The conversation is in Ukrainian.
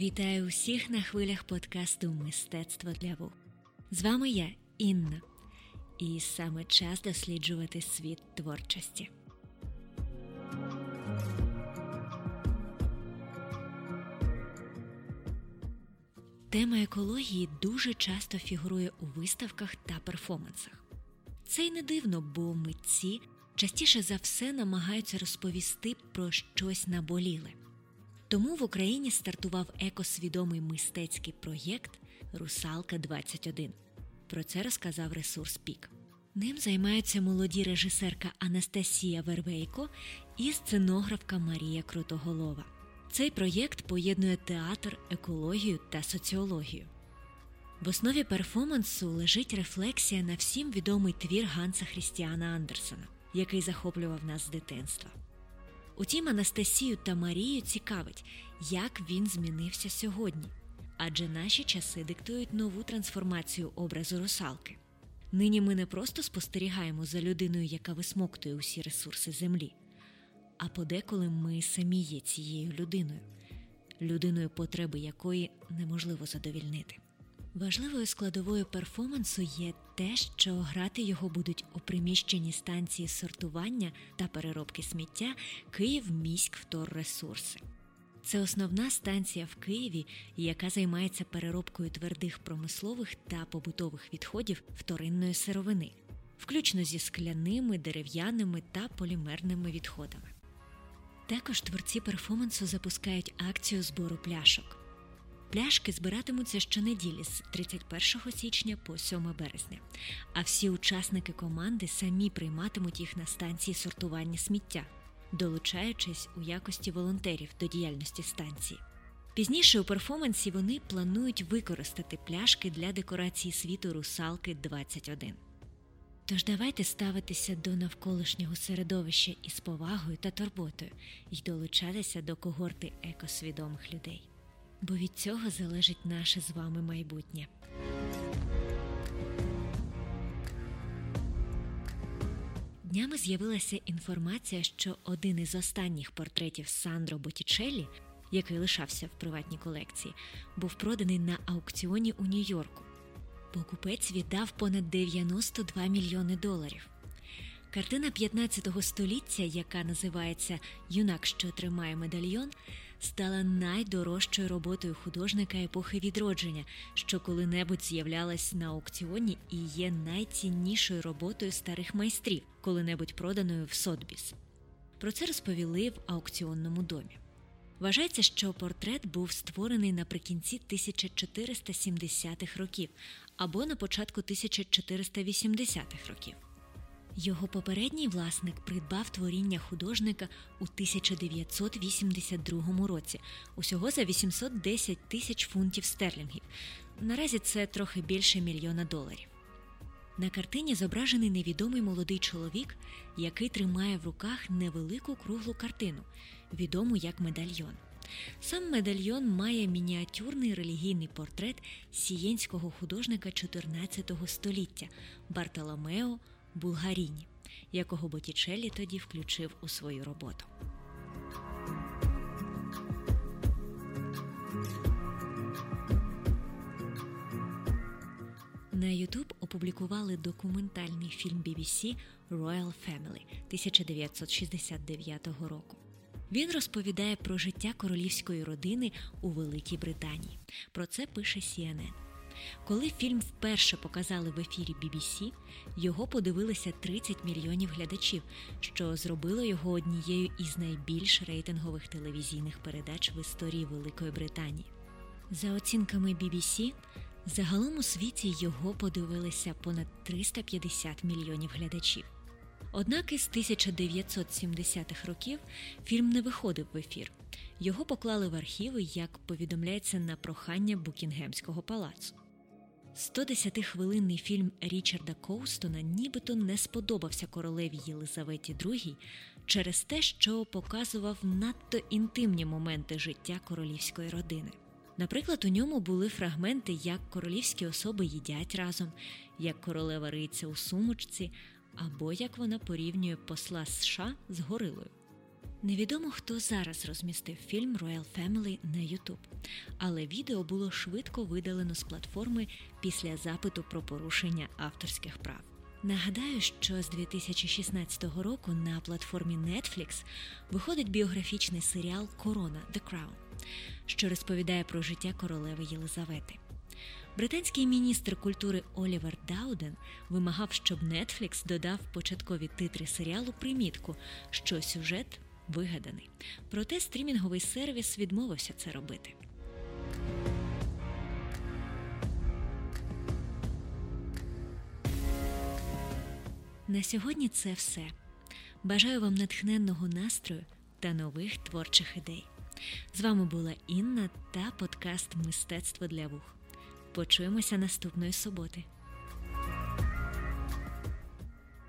Вітаю усіх на хвилях подкасту Мистецтво для вух. З вами я, Інна, і саме час досліджувати світ творчості. Тема екології дуже часто фігурує у виставках та перформансах. Це й не дивно, бо митці частіше за все намагаються розповісти про щось наболіле. Тому в Україні стартував екосвідомий мистецький проєкт Русалка 21 Про це розказав ресурс Пік. Ним займаються молоді режисерка Анастасія Вервейко і сценографка Марія Крутоголова. Цей проєкт поєднує театр, екологію та соціологію. В основі перформансу лежить рефлексія на всім відомий твір Ганса Хрістіана Андерсена, який захоплював нас з дитинства. Утім, Анастасію та Марію цікавить, як він змінився сьогодні, адже наші часи диктують нову трансформацію образу русалки. Нині ми не просто спостерігаємо за людиною, яка висмоктує усі ресурси землі, а подеколи ми самі є цією людиною, людиною, потреби якої неможливо задовільнити. Важливою складовою перформансу є те, що грати його будуть у приміщенні станції сортування та переробки сміття Київ міськ вторресурси. Це основна станція в Києві, яка займається переробкою твердих промислових та побутових відходів вторинної сировини, включно зі скляними, дерев'яними та полімерними відходами. Також творці перформансу запускають акцію збору пляшок. Пляшки збиратимуться щонеділі з 31 січня по 7 березня, а всі учасники команди самі прийматимуть їх на станції сортування сміття, долучаючись у якості волонтерів до діяльності станції. Пізніше у перформансі вони планують використати пляшки для декорації світу русалки 21. Тож давайте ставитися до навколишнього середовища із повагою та турботою і долучатися до когорти екосвідомих людей бо від цього залежить наше з вами майбутнє. Днями з'явилася інформація, що один із останніх портретів Сандро Боттічеллі, який лишався в приватній колекції, був проданий на аукціоні у Нью-Йорку. Покупець віддав понад 92 мільйони доларів. Картина 15 століття, яка називається Юнак, що тримає медальйон, стала найдорожчою роботою художника епохи відродження, що коли-небудь з'являлась на аукціоні і є найціннішою роботою старих майстрів, коли-небудь проданою в Сотбіс. Про це розповіли в аукціонному домі. Вважається, що портрет був створений наприкінці 1470-х років або на початку 1480-х років. Його попередній власник придбав творіння художника у 1982 році, усього за 810 тисяч фунтів стерлінгів. Наразі це трохи більше мільйона доларів. На картині зображений невідомий молодий чоловік, який тримає в руках невелику круглу картину, відому як медальйон. Сам медальйон має мініатюрний релігійний портрет сієнського художника 14 століття Бартоломео Булгаріні, якого Боттічеллі тоді включив у свою роботу. На YouTube опублікували документальний фільм BBC Royal Family 1969 року. Він розповідає про життя королівської родини у Великій Британії. Про це пише CNN. Коли фільм вперше показали в ефірі BBC, його подивилися 30 мільйонів глядачів, що зробило його однією із найбільш рейтингових телевізійних передач в історії Великої Британії. За оцінками BBC, загалом у світі його подивилися понад 350 мільйонів глядачів. Однак із 1970-х років фільм не виходив в ефір. Його поклали в архіви, як повідомляється на прохання Букінгемського палацу. 110-хвилинний фільм Річарда Коустона нібито не сподобався королеві Єлизаветі II через те, що показував надто інтимні моменти життя королівської родини. Наприклад, у ньому були фрагменти, як королівські особи їдять разом, як королева риється у сумочці, або як вона порівнює посла США з горилою. Невідомо, хто зараз розмістив фільм Royal Family на YouTube, але відео було швидко видалено з платформи після запиту про порушення авторських прав. Нагадаю, що з 2016 року на платформі Netflix виходить біографічний серіал Корона The Crown, що розповідає про життя королеви Єлизавети. Британський міністр культури Олівер Дауден вимагав, щоб Netflix додав початкові титри серіалу примітку, що сюжет вигаданий. Проте стрімінговий сервіс відмовився це робити. На сьогодні це все. Бажаю вам натхненного настрою та нових творчих ідей. З вами була Інна та подкаст Мистецтво для вух. Почуємося наступної суботи.